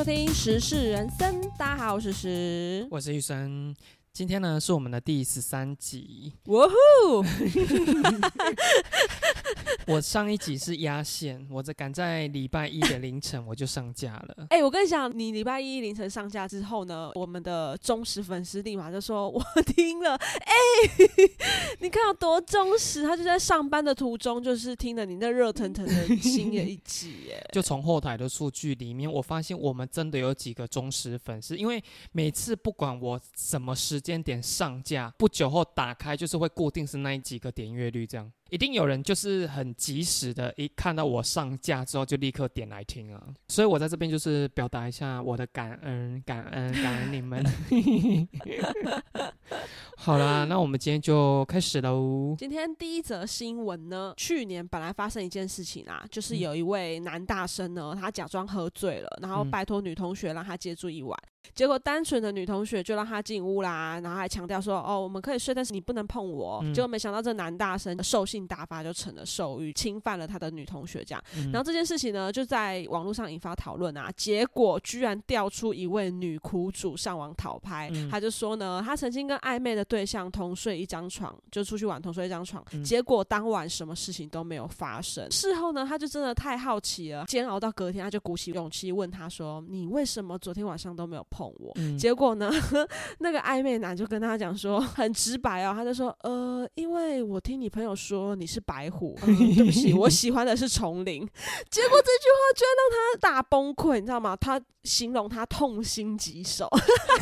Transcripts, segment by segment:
收听《时事人生》，大家好，我是时。我是玉生，今天呢是我们的第十三集。哇呼！我上一集是压线，我在赶在礼拜一的凌晨我就上架了。哎、我跟你讲，你礼拜一凌晨上架之后呢，我们的忠实粉丝立马就说：“我听了，哎、你看有多忠实？他就在上班的途中，就是听了你那热腾腾的新的一集，哎，就从后台的数据里面，我发现我们真的有几个忠实粉丝，因为每次不管我什么时间点上架，不久后打开就是会固定是那几个点阅率这样。一定有人就是很及时的，一看到我上架之后就立刻点来听啊，所以我在这边就是表达一下我的感恩，感恩，感恩你们。好啦，那我们今天就开始喽。今天第一则新闻呢，去年本来发生一件事情啊，就是有一位男大生呢，他假装喝醉了，然后嗯拜托女同学让他接住一晚。结果单纯的女同学就让他进屋啦，然后还强调说：“哦，我们可以睡，但是你不能碰我。嗯结果没想到这男大生兽性大发，就成了兽欲，侵犯了他的女同学这样。嗯然后这件事情呢，就在网络上引发讨论啊。结果居然调出一位女苦主上网讨拍，嗯他就说呢，他曾经跟暧昧的对象同睡一张床，就出去玩同睡一张床，嗯结果当晚什么事情都没有发生。事后呢，他就真的太好奇了，煎熬到隔天，他就鼓起勇气问他说：“你为什么昨天晚上都没有碰我？”嗯结果呢，那个暧昧男就跟他讲说，很直白哦，他就说，呃，因为我听你朋友说你是白虎，呃 对不起，我喜欢的是丛林。结果这句话居然让他大崩溃，你知道吗？他形容他痛心疾首。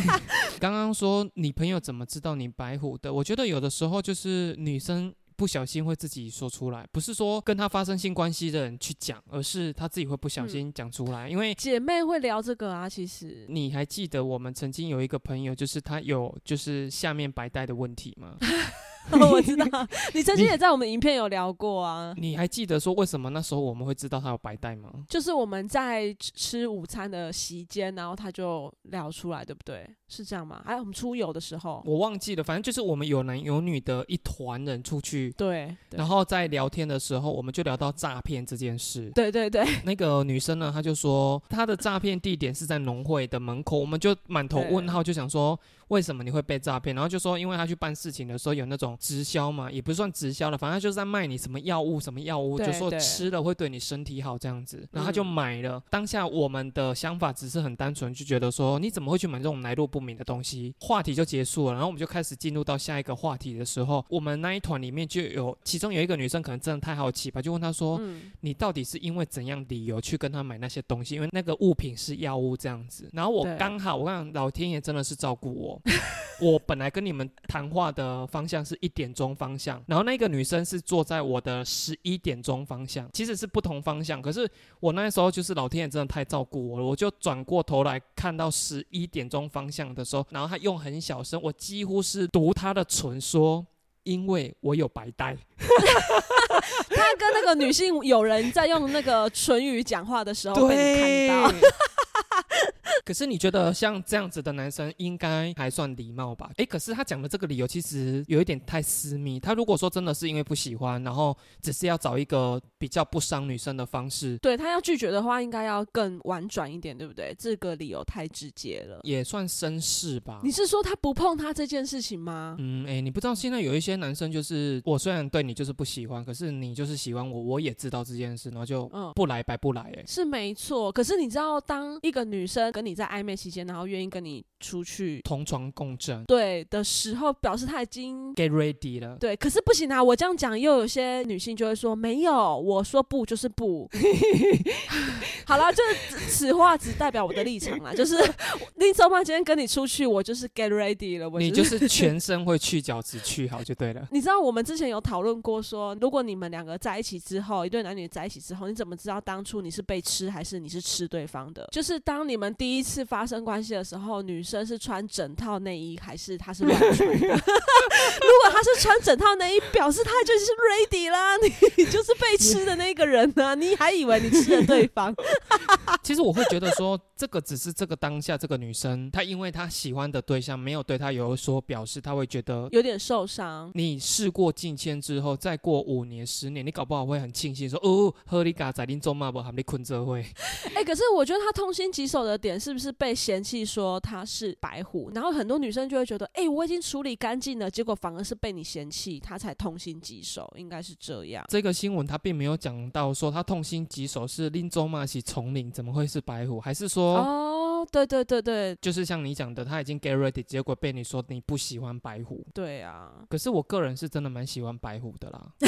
刚刚说你朋友怎么知道你白虎的？我觉得有的时候就是女生不小心会自己说出来，不是说跟他发生性关系的人去讲，而是他自己会不小心讲出来。因为姐妹会聊这个啊，其实你还记得我们曾经有一个朋友，就是他有就是下面白带的问题吗？我知道，你曾经也在我们影片有聊过啊。你还记得说为什么那时候我们会知道他有白带吗？就是我们在吃吃午餐的席间，然后他就聊出来，对不对？是这样吗？还有我们出游的时候，我忘记了，反正就是我们有男有女的一团人出去。对，对然后在聊天的时候，我们就聊到诈骗这件事。对对对，那个女生呢，她就说她的诈骗地点是在农会的门口，我们就满头问号，就想说为什么你会被诈骗？然后就说因为他去办事情的时候有那种直销嘛，也不算直销了，反正她就是在卖你什么药物什么药物，就说吃了会对你身体好这样子，然后他就嗯买了。当下我们的想法只是很单纯，就觉得说你怎么会去买这种来路不明的东西？话题就结束了，然后我们就开始进入到下一个话题的时候，我们那一团里面就有其中有一个女生可能真的太好奇吧，就问他说。嗯，你到底是因为怎样理由去跟他买那些东西？因为那个物品是药物这样子。然后我刚好，我跟你讲，老天爷真的是照顾我。我本来跟你们谈话的方向是一点钟方向，然后那个女生是坐在我的十一点钟方向，其实是不同方向。可是我那时候就是老天爷真的太照顾我了，我就转过头来看到十一点钟方向的时候，然后她用很小声，我几乎是读她的唇说。因为我有白带，他跟那个女性友人在用那个唇语讲话的时候被你看到，可是你觉得像这样子的男生应该还算礼貌吧？哎，可是他讲的这个理由其实有一点太私密。他如果说真的是因为不喜欢，然后只是要找一个比较不伤女生的方式，对他要拒绝的话，应该要更婉转一点，对不对？这个理由太直接了。也算绅士吧你。是说他不碰他这件事情吗？嗯，哎，你不知道现在有一些男生就是，我虽然对你就是不喜欢，可是你就是喜欢我，我也知道这件事，然后就嗯不来白不来、诶，是没错，可是你知道，当一个女生跟你在暧昧期间，然后愿意跟你出去，同床共枕对的时候，表示他已经，get ready 了。对，可是不行啊！我这样讲，又有些女性就会说没有，我说不就是不。好了，就是此话只代表我的立场啦，就是林周曼今天跟你出去，我就是 get ready 了，我你就是是全身会去角质去好就对了。你知道我们之前有讨论过说，如果你们两个在一起之后，一对男女在一起之后，你怎么知道当初你是被吃还是你是吃对方的？就是当你们第一次发生关系的时候，女生是穿整套内衣还是她是乱穿的？如果她是穿整套内衣，表示她就是 ready 啦，你就是被吃的那个人呢、你还以为你吃了对方？其实我会觉得说，这个只是这个当下这个女生，她因为她喜欢的对象没有对她有所表示，她会觉得有点受伤。你事过境迁之后，再过五年、十年，你搞不好会很庆幸说：“哦，赫利嘎在林中嘛不喊你困这会。哎、可是我觉得她痛心疾首的点是不是被嫌弃说她是白虎？然后很多女生就会觉得，哎、我已经处理干净了，结果反而是被你嫌弃，她才痛心疾首，应该是这样。这个新闻她并没有讲到说她痛心疾首是林中嘛是丛林，怎么会是白虎？还是说？哦，对对对对就是像你讲的，他已经 get ready，结果被你说你不喜欢白虎。对啊！可是我个人是真的蛮喜欢白虎的啦。你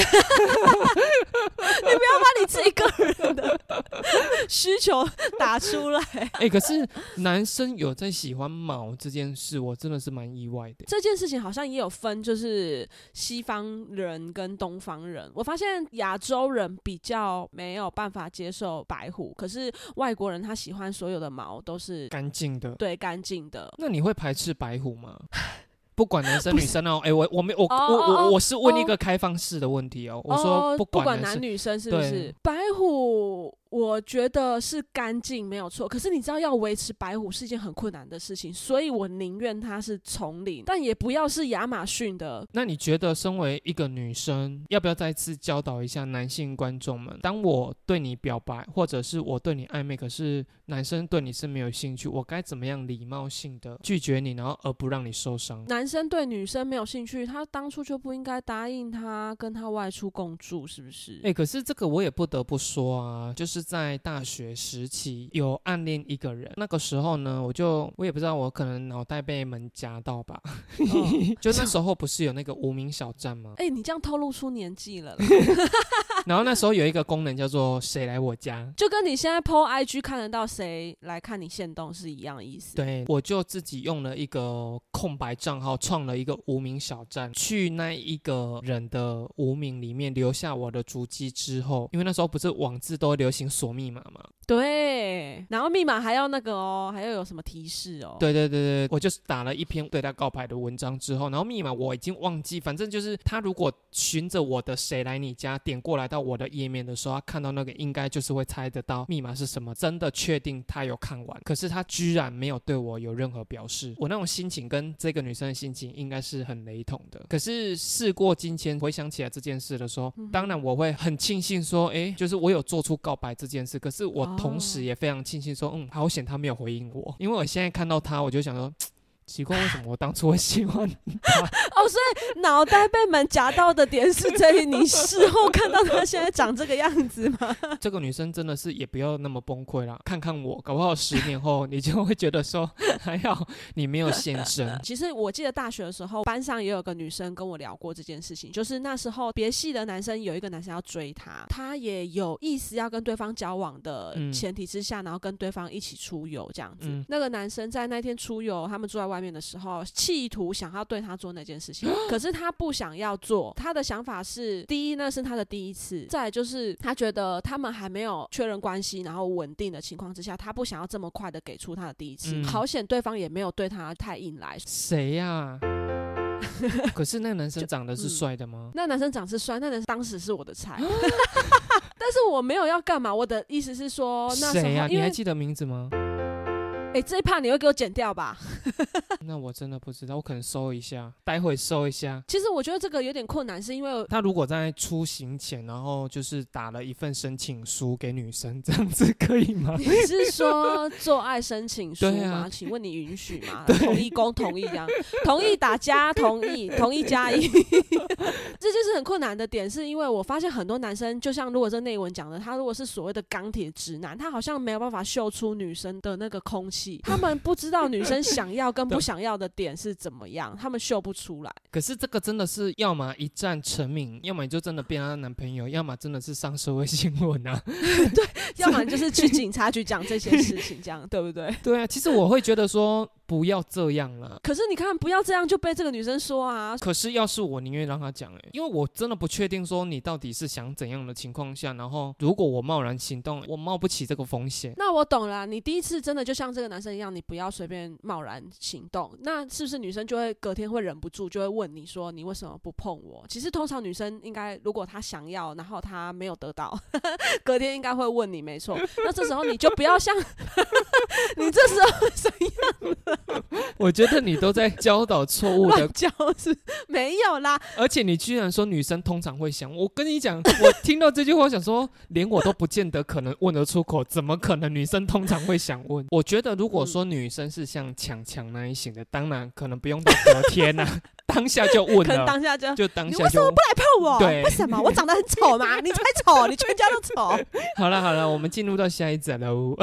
不要把你自己个人的 需求 打出来。哎、可是男生有在喜欢毛这件事，我真的是蛮意外的。这件事情好像也有分，就是西方人跟东方人。我发现亚洲人比较没有办法接受白虎，可是外国人他喜欢所有的毛都是干净的，对干净的。那你会排斥白虎吗？不管男生 女生哦，哎、我我没我、哦我哦我我是问一哦个开放式的问题哦，我说哦、不不管男生，男女生是不是？白虎我觉得是干净没有错，可是你知道要维持白虎是一件很困难的事情，所以我宁愿它是丛林，但也不要是亚马逊的。那你觉得身为一个女生，要不要再次教导一下男性观众们？当我对你表白，或者是我对你暧昧，可是男生对你是没有兴趣，我该怎么样礼貌性的拒绝你，然后而不让你受伤？男生对女生没有兴趣，他当初就不应该答应他跟他外出共住，是不是？哎、可是这个我也不得不说啊，就是在大学时期有暗恋一个人，那个时候呢，我就我也不知道，我可能脑袋被门夹到吧，哦 就那时候不是有那个无名小站吗？哎、你这样透露出年纪了啦，然后那时候有一个功能叫做“谁来我家 ”，就跟你现在 PO IG 看得到谁来看你现动是一样的意思。，对，我就自己用了一个空白账号，创了一个无名小站，去那一个人的无名里面留下我的足迹之后，因为那时候不是网字都会流行锁密码嘛，对，然后密码还要那个哦，还要有什么提示哦？，对对对对，我就是打了一篇对他告白的文章之后，然后密码我已经忘记，反正就是他如果循着我的谁来你家点过来到我的页面的时候，他看到那个应该就是会猜得到密码是什么，真的确定他有看完，可是他居然没有对我有任何表示，我那种心情跟这个女生的心情应该是很雷同的。可是事过境迁，回想起来这件事的时候，当然我会很庆幸说，哎，就是我有做出告白这件事，可是我同时哦也非常庆幸说，嗯，好险他没有回应我，因为我现在看到他，我就想说。奇怪，为什么我当初会喜欢他？哦，所以脑袋被门夹到的点是在于你事后看到他现在长这个样子吗？这个女生真的是也不要那么崩溃啦。看看我，搞不好十年后你就会觉得说，还好你没有现身。其实我记得大学的时候，班上也有个女生跟我聊过这件事情，就是那时候别系的男生有一个男生要追她，她也有意思要跟对方交往的嗯前提之下，然后跟对方一起出游这样子。嗯那个男生在那天出游，他们住在外面的时候，企图想要对他做那件事情，可是他不想要做。他的想法是，第一，那是他的第一次；再就是他觉得他们还没有确认关系，然后稳定的情况之下，他不想要这么快的给出他的第一次。嗯好险，对方也没有对他太硬来。谁呀、可是那个男生长得是嗯帅的吗？那男生长是帅，那男生当时是我的菜，但是我没有要干嘛。我的意思是说，那谁呀、你还记得名字吗？哎、这一趴你会给我剪掉吧？那我真的不知道，我可能搜一下，待会搜一下。其实我觉得这个有点困难，是因为他如果在出行前，然后就是打了一份申请书给女生，这样子可以吗？你是说做爱申请书吗？啊请问你允许吗？同意公同意这样，同意打加同意，同意加一，这就是很困难的点，是因为我发现很多男生，就像如果这内文讲的，他如果是所谓的钢铁直男，他好像没有办法秀出女生的那个空气，他们不知道女生想要跟不想要的点是怎么样，他们秀不出来。可是这个真的是，要么一战成名，要么你就真的变她男朋友，要么真的是上社会新闻啊。对要么就是去警察局讲这些事情，这样对不对？对啊，其实我会觉得说不要这样了。可是你看，不要这样就被这个女生说啊，可是要是我，宁愿让她讲哎，因为我真的不确定说你到底是想怎样的情况下，然后如果我贸然行动，我冒不起这个风险。那我懂了啊，你第一次真的就像这个男生一样，你不要随便贸然行动。那是不是女生就会隔天会忍不住就会问你说你为什么不碰我？其实通常女生应该如果她想要，然后她没有得到，隔天应该会问你，没错。那这时候你就不要像 你这时候怎样？我觉得你都在教导错误的，教是没有啦，而且你居然说女生通常会想，我跟你讲，我听到这句话想说，连我都不见得可能问得出口，怎么可能女生通常会想问？我觉得如果说女生是像强强那一型的，当然可能不用到隔天呐、当下就问可能了，当下就就当下就为什么不来碰我？对为什么我长得很丑吗？你才丑，你全家都丑。好好了好了，我们进入到下一则喽。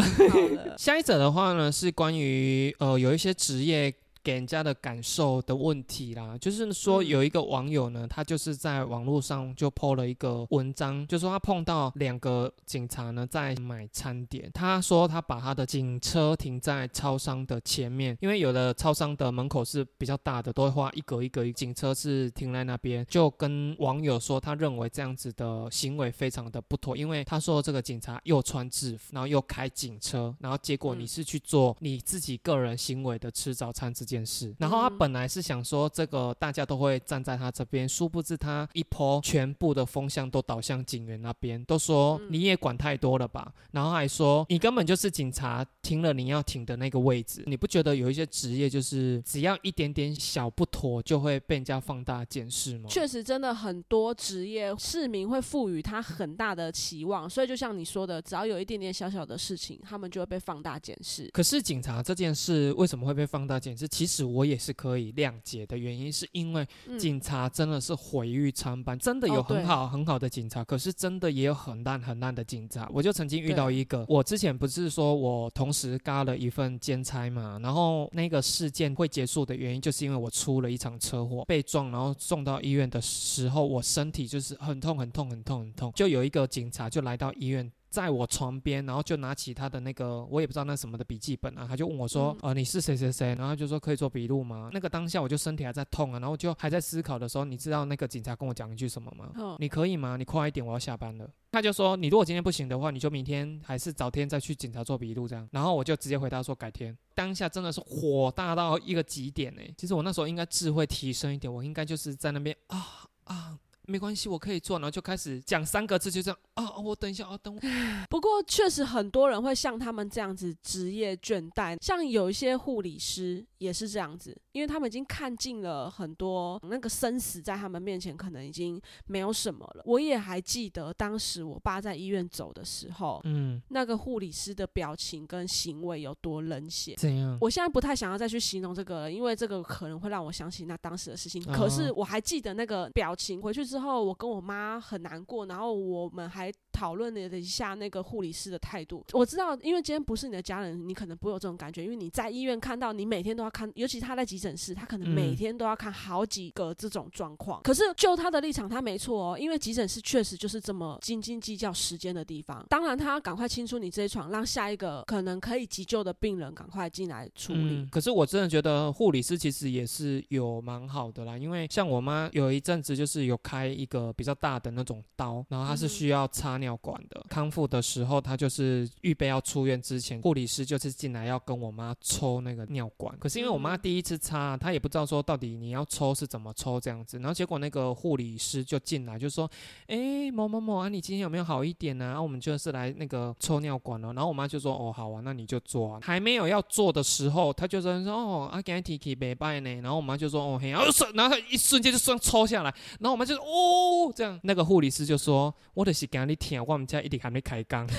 下一则的话呢，是关于呃有一些职业给人家的感受的问题啦。就是说嗯。有一个网友呢，他就是在网络上就 PO 了一个文章，就说他碰到两个警察呢在买餐点，他说他把他的警车停在超商的前面，因为有的超商的门口是比较大的，都会画一格一格，警车是停在那边，就跟网友说他认为这样子的行为非常的不妥，因为他说这个警察又穿制服，然后又开警车，然后结果你嗯。是去做你自己个人行为的吃早餐这件事，然后他嗯本来是想说这个大家都会站在他这边，殊不知他一波全部的风向都倒向警员那边，都说嗯你也管太多了吧，然后还说你根本就是警察停了你要停的那个位置，你不觉得有一些职业就是只要一点点小不妥就会被人家放大检视吗？确实真的很多职业市民会赋予他很大的期望，所以就像你说的，只要有一点点小小的事情，他们就会被放大检视。可是警察这件事为什么会被放大检视？其实我也是可以谅解的原因，是因为嗯警察真的是毁誉参半，真的有很好很好的警察，可是真的也有很烂很烂的警察。我就曾经遇到一个，我之前不是说我同时嘎了一份兼差嘛，然后那个事件会结束的原因，就是因为我出了一场车祸，被撞，然后送到医院的时候，我身体就是很痛很痛很痛很痛，就有一个警察就来到医院。在我床边，然后就拿起他的那个，我也不知道那什么的笔记本啊，他就问我说：“嗯呃，你是谁谁谁？”然后就说可以做笔录吗？那个当下我就身体还在痛啊，然后就还在思考的时候，你知道那个警察跟我讲一句什么吗？嗯你可以吗？你快一点，我要下班了。他就说你如果今天不行的话，你就明天还是早天再去警察做笔录这样。然后我就直接回答说改天。当下真的是火大到一个极点哎、其实我那时候应该智慧提升一点，我应该就是在那边啊啊。没关系，我可以做，然后就开始讲三个字，就这样啊，我等一下啊，等我。不过确实很多人会像他们这样子职业倦怠，像有一些护理师也是这样子，因为他们已经看尽了很多那个生死在他们面前可能已经没有什么了。我也还记得当时我爸在医院走的时候，嗯，那个护理师的表情跟行为有多冷血。怎样？我现在不太想要再去形容这个了，因为这个可能会让我想起那当时的事情。哦可是我还记得那个表情，回去之后我跟我妈很难过，然后我们还讨论了一下那个护理师的态度。我知道，因为今天不是你的家人，你可能不会有这种感觉，因为你在医院看到，你每天都要看，尤其他在急诊室，他可能每嗯天都要看好几个这种状况。可是就他的立场，他没错哦，因为急诊室确实就是这么斤斤计较时间的地方。当然，他要赶快清出你这一床，让下一个可能可以急救的病人赶快进来处理。嗯。可是我真的觉得护理师其实也是有蛮好的啦，因为像我妈有一阵子就是有开一个比较大的那种刀，然后她是嗯需要插尿管的。康复的时候，她就是预备要出院之前，护理师就是进来要跟我妈抽那个尿管。可是因为我妈嗯第一次擦，她也不知道说到底你要抽是怎么抽这样子，然后结果那个护理师就进来就说：“哎，某某某啊，你今天有没有好一点呢、啊？我们就是来那个抽尿管了。”然后我妈就说：“哦，好啊，那你就做啊。”还没有要做的时候，她就说：“哦，啊，给你提起没拜呢。”然后我妈就说：“哦，嘿，然后瞬，然后她一瞬间就算抽下来，然后我妈就说：“哦，这样。”那个护理师就说：“我的是给你舔，我们家一定还没开缸。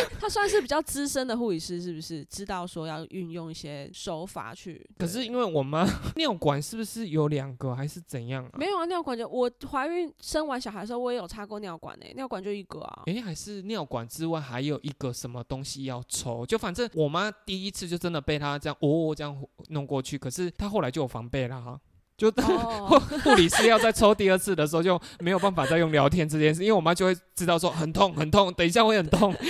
他算是比较资深的护理师，是不是？知道说要运用一些手法去。可是因为我妈 尿管是不是有两个还是怎样啊？没有啊，尿管就我怀孕生完小孩的时候，我也有插过尿管诶、尿管就一个啊。诶，还是尿管之外还有一个什么东西要抽？就反正我妈第一次就真的被她这样哦这样弄过去，可是她后来就有防备了哈。就哦，护理师要再抽第二次的时候，就没有办法再用聊天这件事，因为我妈就会知道说很痛很痛，等一下会很痛。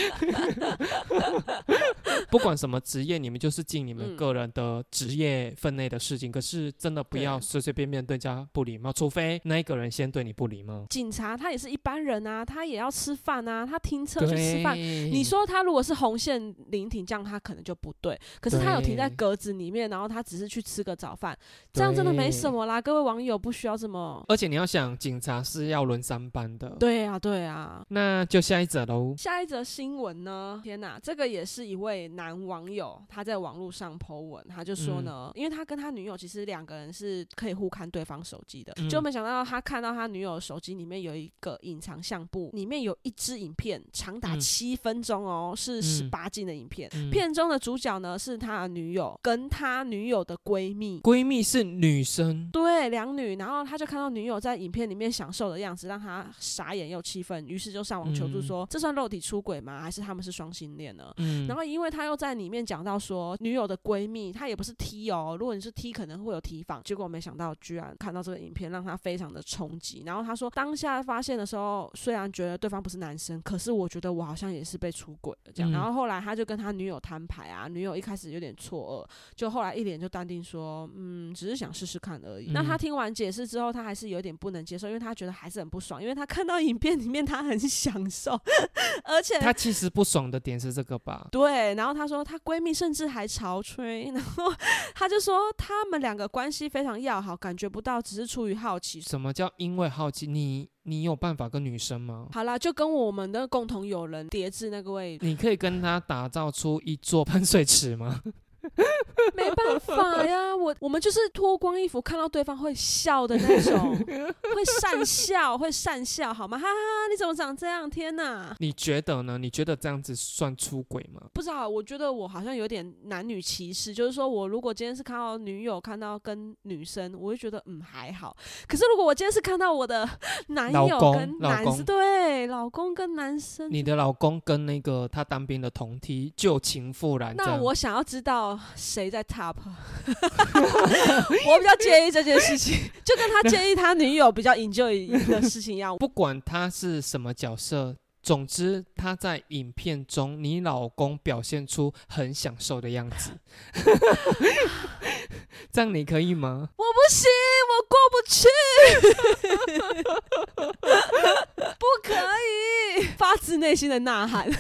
不管什么职业，你们就是尽你们嗯个人的职业分内的事情。可是真的不要随随便便对人家不礼貌，除非那一个人先对你不礼貌。警察他也是一般人啊，他也要吃饭啊，他停车去吃饭。你说他如果是红线临停，这样他可能就不对。可是他有停在格子里面，然后他只是去吃个早饭，这样真的没什么啦。各位网友不需要这么。而且你要想，警察是要轮三班的。对啊，对啊。那就下一则喽。下一则新闻呢？天哪，这个也是一位男网友，他在网络上 po 文，他就说呢，因为他跟他女友其实两个人是可以互看对方手机的，嗯就没想到他看到他女友的手机里面有一个隐藏相簿，里面有一支影片，长达嗯七分钟哦，是十八禁的影片。嗯片中的主角呢是他的女友跟他女友的闺蜜。闺蜜是女生，对，两女，然后他就看到女友在影片里面享受的样子，让他傻眼又气愤，于是就上网求助嗯说：“这算肉体出轨吗？还是他们是双性恋呢？”嗯，然后，因为他又在里面讲到说，女友的闺蜜，她也不是 T 哦，如果你是 T，可能会有提防。结果没想到，居然看到这个影片，让他非常的冲击。然后他说，当下发现的时候，虽然觉得对方不是男生，可是我觉得我好像也是被出轨了这样。嗯然后后来他就跟他女友摊牌啊，女友一开始有点错愕，就后来一脸就淡定说，嗯，只是想试试看而已。嗯那他听完解释之后，他还是有点不能接受，因为他觉得还是很不爽，因为他看到影片里面他很享受，而且她其实不爽的点是这个吧？对，然后她说她闺蜜甚至还潮吹，然后她就说他们两个关系非常要好，感觉不到只是出于好奇。什么叫因为好奇？你你有办法跟女生吗？好啦，就跟我们的共同友人叠字那个位，你可以跟他打造出一座喷水池吗？没办法呀，我我们就是脱光衣服看到对方会笑的那种，会善笑，会善笑，好吗？哈哈哈，你怎么长这样？天哪！你觉得呢？你觉得这样子算出轨吗？不知道，我觉得我好像有点男女歧视，就是说我如果今天是看到女友看到跟女生，我会觉得嗯还好。可是如果我今天是看到我的 男友跟男生，对老公跟男生，你的老公跟那个他当兵的同梯旧情复燃，那我想要知道谁在 top，我比较介意这件事情，就跟他介意他女友比较 enjoy 的事情一样。不管他是什么角色，总之他在影片中，你老公表现出很享受的样子，这样你可以吗？我不行，我过不去，不可以，发自内心的呐喊。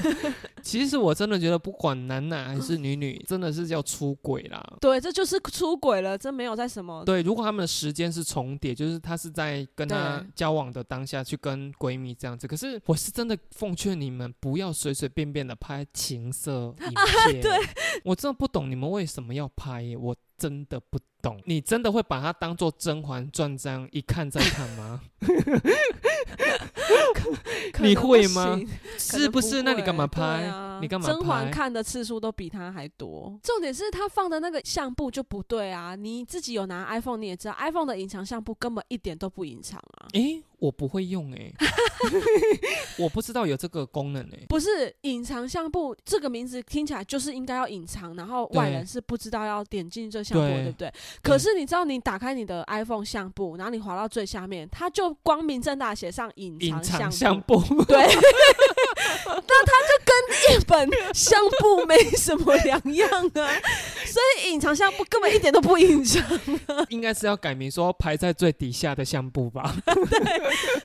其实我真的觉得，不管男男还是女女，真的是叫出轨啦。对，这就是出轨了，这没有在什么。对，如果他们的时间是重叠，就是他是在跟他交往的当下去跟闺蜜这样子。可是我是真的奉劝你们不要随随便便的拍情色影片。对，我真的不懂你们为什么要拍耶，我真的不懂。你真的会把它当做《甄嬛传》这样一看再看吗？你会吗是不不是？那你干嘛拍？啊你干嘛甄嬛？看的次数都比他还多。重点是他放的那个相簿就不对啊！你自己有拿 iPhone，你也知道 iPhone 的隐藏相簿根本一点都不隐藏啊。诶，我不会用诶，我不知道有这个功能诶。不是隐藏相簿这个名字听起来就是应该要隐藏，然后外人是不知道要点进这相簿，对对不对？可是你知道，你打开你的 iPhone 相簿，然后你滑到最下面，它就光明正大写上隐藏相相簿，对，那它就跟一本相簿没什么两样啊，所以隐藏相簿根本一点都不隐藏。啊应该是要改名说排在最底下的相簿吧？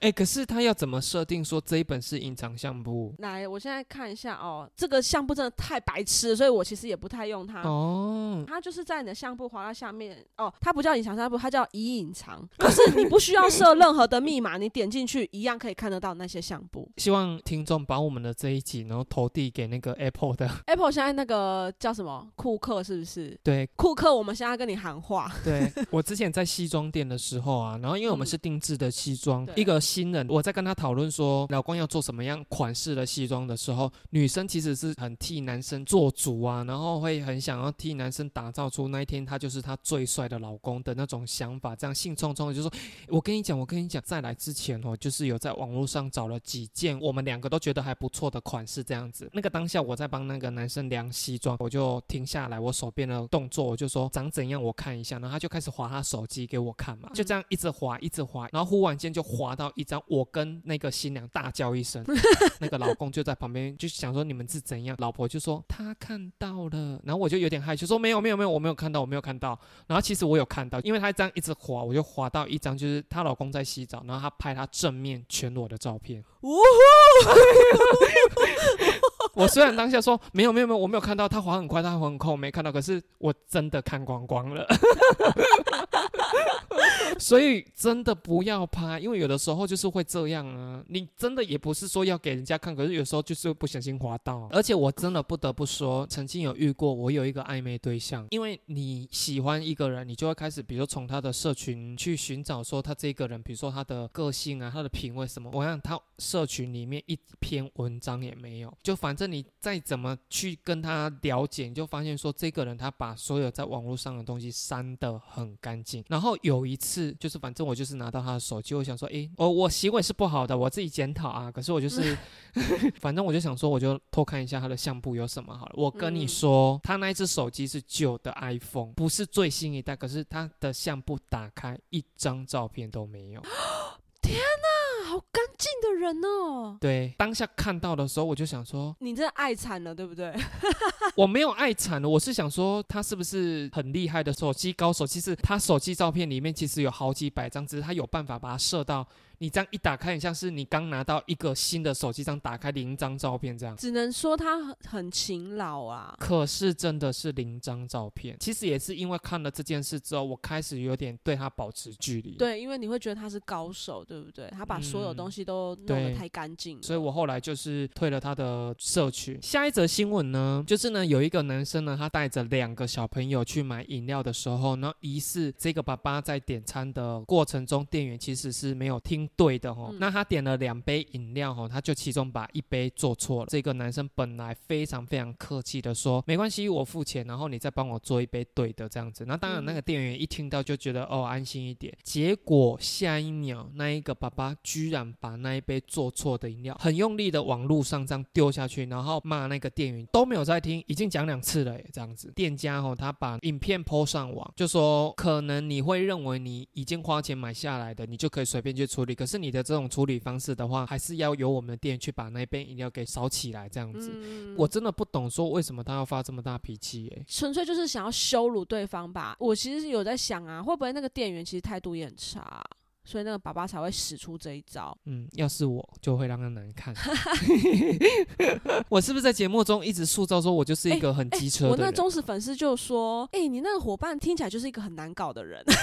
哎、可是他要怎么设定说这一本是隐藏相簿？来，我现在看一下哦，这个相簿真的太白痴，所以我其实也不太用它。哦，它就是在你的相簿滑到下面哦，它不叫隐藏相簿，它叫已隐藏。可是你不需要 设任何的密码，你点进去一样可以看得到那些相簿。希望听众把我们的这一集，然后投递给那个 Apple 的，Apple 现在那个叫什么库克是不是？对库克，我们现在跟你喊话。对。我之前在西装店的时候啊，然后因为我们嗯是定制的西装，对一个新人，我在跟他讨论说老公要做什么样款式的西装的时候，女生其实是很替男生做主啊，然后会很想要替男生打造出那一天他就是他最帅的老公的那种想法，这样兴冲冲的就说，我跟你讲，我跟你讲，在来之前哦，就是有在网络上找了几件我们两个都觉得还不错的款式，这样子。那个当下我在帮那个男生量西装，我就停下来，我手边边的动作，我就说长怎样，我看一下，然后他就开始划他手机给我看嘛，就这样一直划一直划，然后忽然间就划到一张，我跟那个新娘大叫一声，那个老公就在旁边就想说你们是怎样，老婆就说他看到了，然后我就有点害羞说没有没有没有我没有看到我没有看到，然后其实我有看到，因为他这样一直滑，我就滑到一张就是她老公在洗澡，然后她拍她正面全裸的照片。呜我虽然当下说没有没有没有，我没有看到她滑很快，她滑很快，我没看到，可是我真的看光光了。所以真的不要拍，因为有的时候就是会这样啊。你真的也不是说要给人家看，可是有时候就是不小心滑到。而且我真的不得不说，曾经有遇过，我有一个暧昧对象，因为你喜欢一个人，你就会开始，比如从他的社群去寻找说他这个人，比如说他的个性啊，他的品味什么。我想他社群里面一篇文章也没有，就反正你再怎么去跟他了解，你就发现说这个人他把所有在网络上的东西删得很干净。然后有一次。就是反正我就是拿到他的手机，我想说，诶，我我行为是不好的，我自己检讨啊。可是我就是，反正我就想说，我就偷看一下他的相簿有什么好了。我跟你说，他那一只手机是旧的 iPhone，不是最新一代，可是他的相簿打开一张照片都没有。好干净的人哦！对，当下看到的时候，我就想说，你这爱惨了，对不对？我没有爱惨了，我是想说，他是不是很厉害的手机高手？其实他手机照片里面其实有好几百张，只是他有办法把它设到。你这样一打开，很像是你刚拿到一个新的手机，上打开零张照片这样。只能说他很很勤劳啊。可是真的是零张照片。其实也是因为看了这件事之后，我开始有点对他保持距离。对，因为你会觉得他是高手，对不对？他把所有东西都弄得太干净。所以我后来就是退了他的社群。下一则新闻呢，就是呢有一个男生呢，他带着两个小朋友去买饮料的时候，呢，疑似这个爸爸在点餐的过程中，店员其实是没有听。对的哈，那他点了两杯饮料哈，他就其中把一杯做错了。这个男生本来非常非常客气的说，没关系，我付钱，然后你再帮我做一杯对的这样子。那当然，那个店员一听到就觉得哦安心一点。结果下一秒，那一个爸爸居然把那一杯做错的饮料很用力的往路上这样丢下去，然后骂那个店员都没有在听，已经讲两次了这样子。店家哈，他把影片 po 上网，就说可能你会认为你已经花钱买下来的，你就可以随便去处理。可是你的这种处理方式的话，还是要由我们的店去把那杯饮料给烧起来，这样子。我真的不懂，说为什么他要发这么大脾气？哎，纯粹就是想要羞辱对方吧。我其实有在想啊，会不会那个店员其实态度也很差，所以那个爸爸才会使出这一招。嗯，要是我就会让他难看。我是不是在节目中一直塑造说我就是一个很机车？我那忠实粉丝就说：“哎，你那个伙伴听起来就是一个很难搞的人。”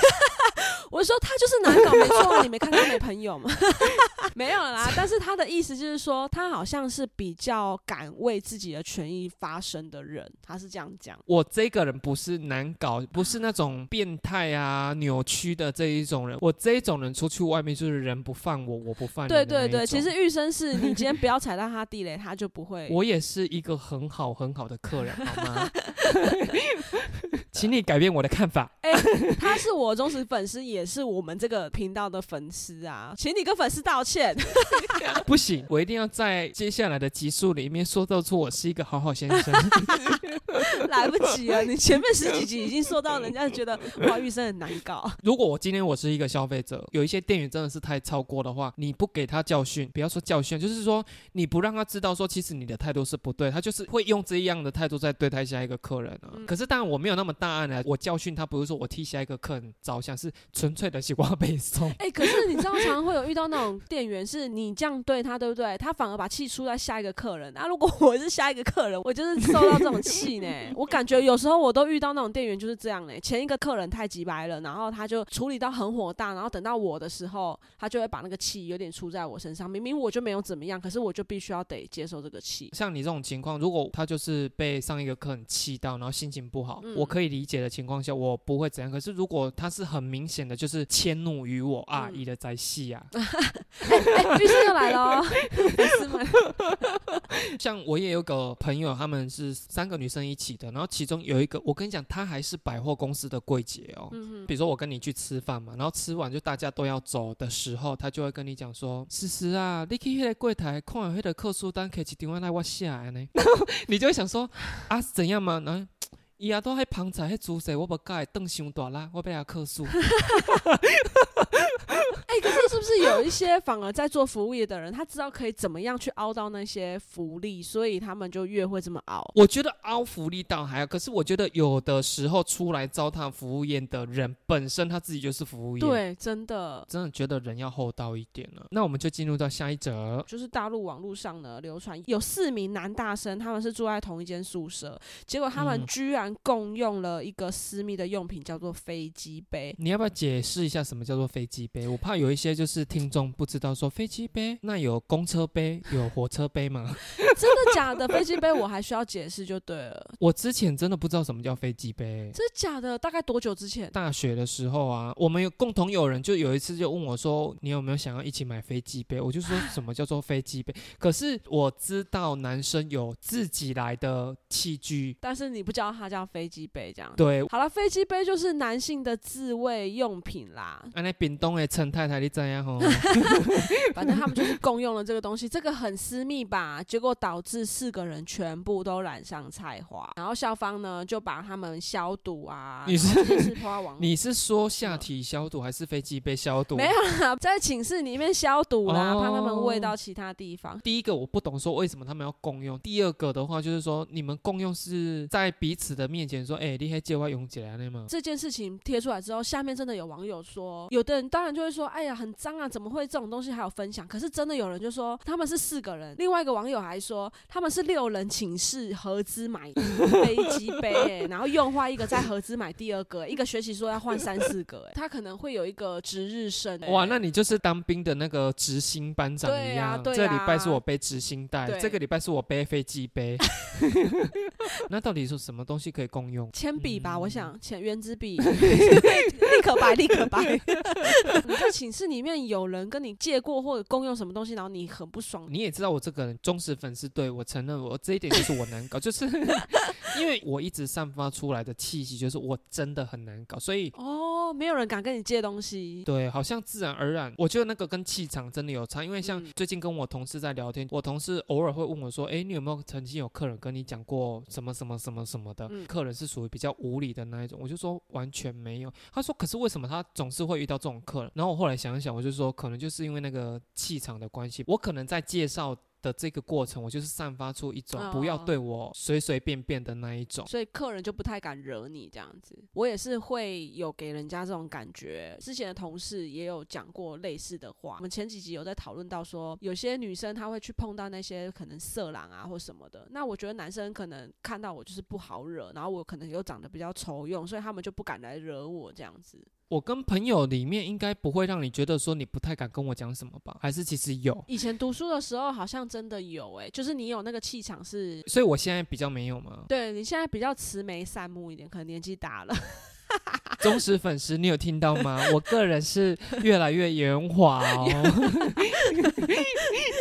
我说他就是难搞，没错，你没看他没朋友吗？没有啦，但是他的意思就是说，他好像是比较敢为自己的权益发声的人，他是这样讲。我这个人不是难搞，不是那种变态啊、扭曲的这一种人。我这种人出去外面就是人不犯我，我不犯人。对对对，其实玉生是你今天不要踩到他地雷，他就不会。我也是一个很好很好的客人，好吗？请你改变我的看法。哎，他是我忠实粉丝，也是我们这个频道的粉丝啊，请你跟粉丝道歉。不行，我一定要在接下来的集数里面塑造出我是一个好好先生。来不及了，你前面十几集已经说到人家觉得华玉生很难搞。如果我今天我是一个消费者，有一些店员真的是太超过的话，你不给他教训，不要说教训，就是说你不让他知道说其实你的态度是不对，他就是会用这样的态度在对待下一个客人啊。可是当然我没有那么大案呢，我教训他不是说我替下一个客人着想，是纯粹的西瓜背诵。哎，可是你知道常常会有遇到那种店员，是你这样对他，对不对？他反而把气出在下一个客人。那如果我是下一个客人，我就是受到这种气呢。我感觉有时候我都遇到那种店员就是这样呢，前一个客人太急白了，然后他就处理到很火大，然后等到我的时候，他就会把那个气有点出在我身上。明明我就没有怎么样，可是我就必须要得接受这个气。像你这种情况，如果他就是被上一个客人气到，然后心情不好，我可以理解的情况下，我不会怎样。可是如果他是很明显的就是迁怒于我阿姨的在戏啊，律师又来了。像我也有个朋友，他们是三个女生一起的，然后其中有一个，我跟你讲，她还是百货公司的柜姐哦。嗯比如说我跟你去吃饭嘛，然后吃完就大家都要走的时候，她就会跟你讲说：“思思啊，你去那个柜台看完那个客数单，可以去电话来我下来呢。”你就会想说：“啊，怎样嘛？”然后。伊啊都迄旁仔迄姿势，我无甲伊瞪伤大啦，我被他克诉。哎、可是是不是有一些反而在做服务业的人，他知道可以怎么样去凹到那些福利，所以他们就越会这么凹？我觉得凹福利倒还好，可是我觉得有的时候出来糟蹋服务业的人，本身他自己就是服务业。，对，真的。真的觉得人要厚道一点了。那我们就进入到下一则。就是大陆网络上呢流传有四名男大生，他们是住在同一间宿舍，结果他们嗯居然共用了一个私密的用品，叫做飞机杯。你要不要解释一下什么叫做飞机杯？我怕有一些就是听众不知道，说飞机杯那有公车杯、有火车杯吗？真的假的？飞机杯我还需要解释就对了。我之前真的不知道什么叫飞机杯。真的假的？大概多久之前？大学的时候啊，我们有共同有人就有一次就问我说：“你有没有想要一起买飞机杯？”我就说什么叫做飞机杯？可是我知道男生有自己来的器具，但是你不知道他叫飞机杯这样。对，好了，飞机杯就是男性的自慰用品啦，安那屏东的陈太太你怎样吼？反正他们就是共用了这个东西，这个很私密吧？结果导致四个人全部都染上菜花，然后校方呢就把他们消毒啊，你是你是说下体消毒还是飞机杯消毒？没有啦，在寝室里面消毒啦，哦怕他们喂到其他地方。第一个我不懂说为什么他们要共用，第二个的话就是说你们共用是在彼此的面前说，哎、你还借我用起来的吗？这件事情贴出来之后，下面真的有网友说，有的人当然就会说，哎呀，很脏啊，怎么会这种东西还有分享？可是真的有人就说他们是四个人，另外一个网友还说他们是六人寝室合资买飞机杯、欸，然后用坏一个再合资买第二个、一个学期说要换三四个、欸，他可能会有一个值日生、欸。哇，那你就是当兵的那个执行班长对一样。啊对这礼拜啊是我背执行带，这个礼拜是我背飞机杯。那到底是什么东西可以共用？铅笔吧，嗯我想铅圆珠笔，立刻白，立刻白。你在寝室里面有人跟你借过或者共用什么东西，然后你很不爽，你也知道我这个人忠实粉丝，对我承认我这一点就是我难搞，就是因为我一直散发出来的气息就是我真的很难搞，所以哦，没有人敢跟你借东西。对，好像自然而然，我觉得那个跟气场真的有差。因为像嗯最近跟我同事在聊天，我同事偶尔会问我说：“诶，你有没有曾经有客人跟你讲过什么什么什么什么的？客人是属于比较无理的那一种。”我就说完全没有。他说：“可是为什么他总是会遇到这种客人？”然后我后来想一想，我就说可能就是因为那个气场的关系，我可能在介绍。的这个过程，我就是散发出一种不要哦对我随随便便的那一种。所以客人就不太敢惹你这样子，我也是会有给人家这种感觉。之前的同事也有讲过类似的话。我们前几集有在讨论到说，有些女生她会去碰到那些可能色狼啊或什么的。那我觉得男生可能看到我就是不好惹，然后我可能又长得比较丑用，所以他们就不敢来惹我这样子。我跟朋友里面应该不会让你觉得说你不太敢跟我讲什么吧？还是其实有？以前读书的时候好像真的有诶、就是你有那个气场是。所以我现在比较没有吗。对你现在比较慈眉善目一点，可能年纪大了。忠实粉丝，你有听到吗？我个人是越来越圆滑哦。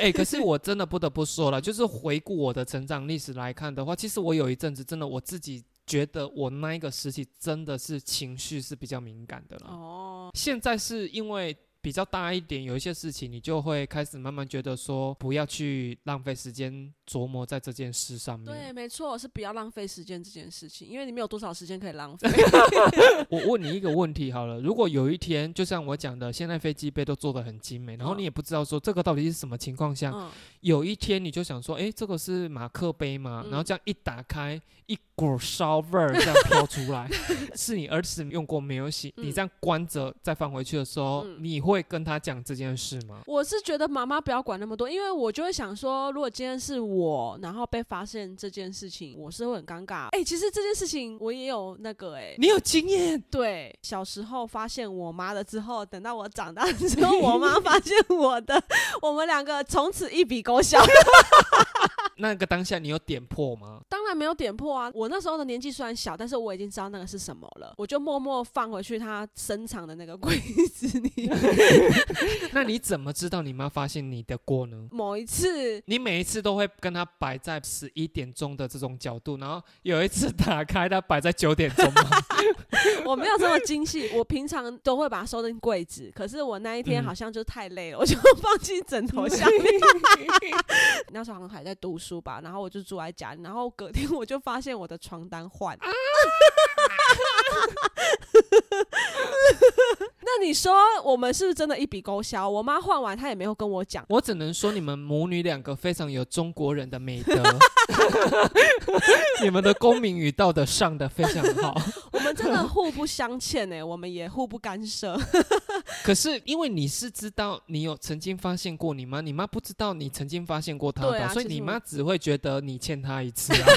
哎、可是我真的不得不说了，就是回顾我的成长历史来看的话，其实我有一阵子真的我自己觉得我那一个时期真的是情绪是比较敏感的了。哦，现在是因为比较大一点，有一些事情你就会开始慢慢觉得说，不要去浪费时间琢磨在这件事上面。对，没错，是不要浪费时间这件事情，因为你没有多少时间可以浪费。我问你一个问题好了，如果有一天，就像我讲的，现在飞机杯都做的很精美，然后嗯你也不知道说这个到底是什么情况下，嗯，有一天你就想说，诶，这个是马克杯吗？然后嗯这样一打开，一股烧味儿这样飘出来，是你儿子用过没有洗？你嗯这样关着再放回去的时候，嗯你会跟他讲这件事吗？我是觉得妈妈不要管那么多，因为我就会想说，如果今天是我，然后被发现这件事情，我是会很尴尬。哎、其实这件事情我也有那个哎、你有经验，对，小时候发现我妈的之后，等到我长大之后，我妈发现我的，我们两个从此一笔勾销。那个当下你有点破吗？当然没有点破啊！我那时候的年纪虽然小，但是我已经知道那个是什么了，我就默默放回去他深藏的那个柜子里。那你怎么知道你妈发现你的过呢？某一次，你每一次都会跟他摆在十一点钟的这种角度，然后有一次打开它摆在九点钟吗？我 我没有这么精细，我平常都会把它收进柜子。可是我那一天嗯好像就太累了，我就放进枕头下面。那时候好像还在读书吧，然后我就住在家里，然后隔天 我就发现我的床单换。那你说我们是不是真的一笔勾销？我妈换完她也没有跟我讲。我只能说你们母女两个非常有中国人的美德，你们的公民与道德上的非常好。我们真的互不相欠呢、我们也互不干涉。可是因为你是知道你有曾经发现过你妈，你妈不知道你曾经发现过她对的，所以你妈只会觉得你欠她一次啊。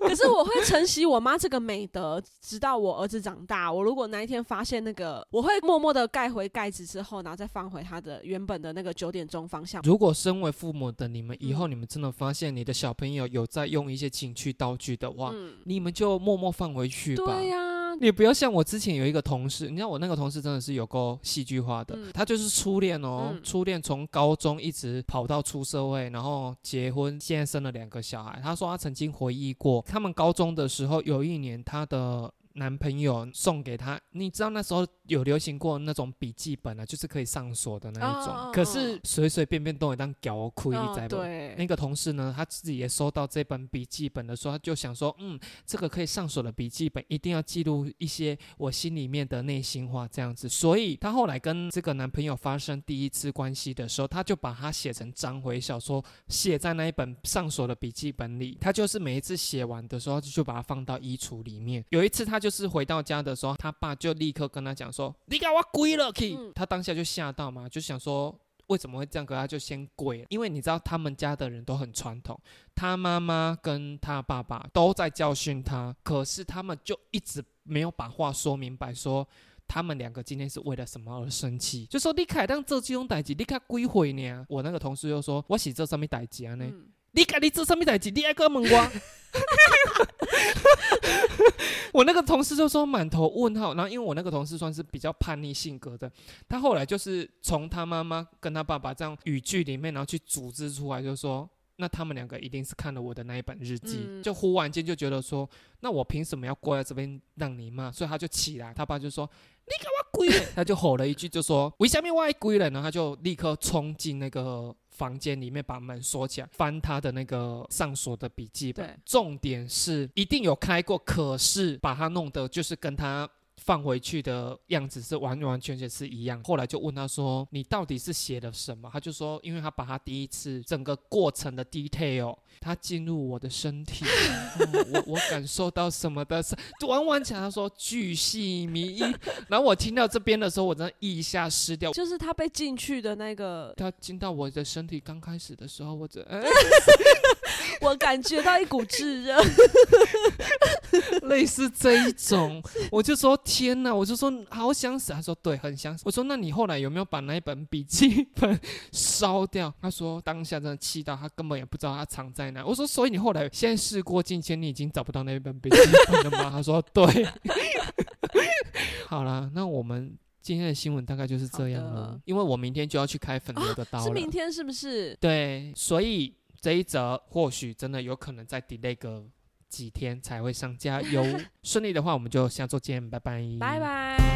可是我会承袭我妈这个美德，直到我儿子长大。我如果哪一天发现那个，我会默默的盖回盖子之后，然后再放回他的原本的那个九点钟方向。如果身为父母的你们，以嗯后你们真的发现你的小朋友有在用一些情趣道具的话，嗯，你们就默默放回去吧。对呀、你不要像我之前有一个同事，你知道我那个同事真的是有够戏剧化的，嗯他就是初恋哦，嗯初恋从高中一直跑到出社会，然后结婚，现在生了两个小孩。他说他曾经回忆过，他们高中的时候有一年他的。男朋友送给他，你知道那时候有流行过那种笔记本啊，就是可以上锁的那一种，可是随随便便都会当屌亏，你知嗯，不？对，那个同事呢，他自己也收到这本笔记本的时候，他就想说，嗯，这个可以上锁的笔记本，一定要记录一些我心里面的内心话，这样子。所以她后来跟这个男朋友发生第一次关系的时候，她就把它写成章回小说，写在那一本上锁的笔记本里。她就是每一次写完的时候，就把它放到衣橱里面。有一次，她就是回到家的时候，他爸就立刻跟他讲说：“你给我跪了去！”嗯她当下就吓到嘛，就想说。为什么会这样？可他就先跪了，因为你知道他们家的人都很传统，他妈妈跟他爸爸都在教训他，可是他们就一直没有把话说明白，说他们两个今天是为了什么而生气，就说你凯当这这种代志，你看归回呢？我那个同事又说，我写这上面代志啊呢？嗯你家你做什么代志？你爱个问我？我那个同事就说满头问号，然后因为我那个同事算是比较叛逆性格的，他后来就是从他妈妈跟他爸爸这样语句里面，然后去组织出来，就说那他们两个一定是看了我的那一本日记，嗯就忽然间就觉得说，那我凭什么要跪在这边让你骂？所以他就起来，他爸就说你给我跪了，他就吼了一句，就说为什么我爱跪了？然后他就立刻冲进那个。房间里面把门锁起来，翻他的那个上锁的笔记本对。重点是一定有开过，可是把他弄得就是跟他放回去的样子是完完全全是一样。后来就问他说：“你到底是写了什么？”他就说：“因为他把他第一次整个过程的 detail，他进入我的身体，哦 我我感受到什么的，是完完全全他说巨细靡遗。然后我听到这边的时候，我真的一下湿掉。就是他被进去的那个，他进到我的身体刚开始的时候，我这、哎 我感觉到一股炙热。类似这一种，我就说天哪，我就说好想死。他说对，很想死。我说那你后来有没有把那一本笔记本烧掉？他说当下真的气到他根本也不知道他藏在哪。我说所以你后来现在事过境迁，你已经找不到那一本笔记本了吗？他说对。好了，那我们。今天的新闻大概就是这样了，因为我明天就要去开粉牛的刀了。是明天是不是？对，所以这一则或许真的有可能再 delay 个几天才会上架有。顺利的话，我们就下周见，拜拜，拜拜。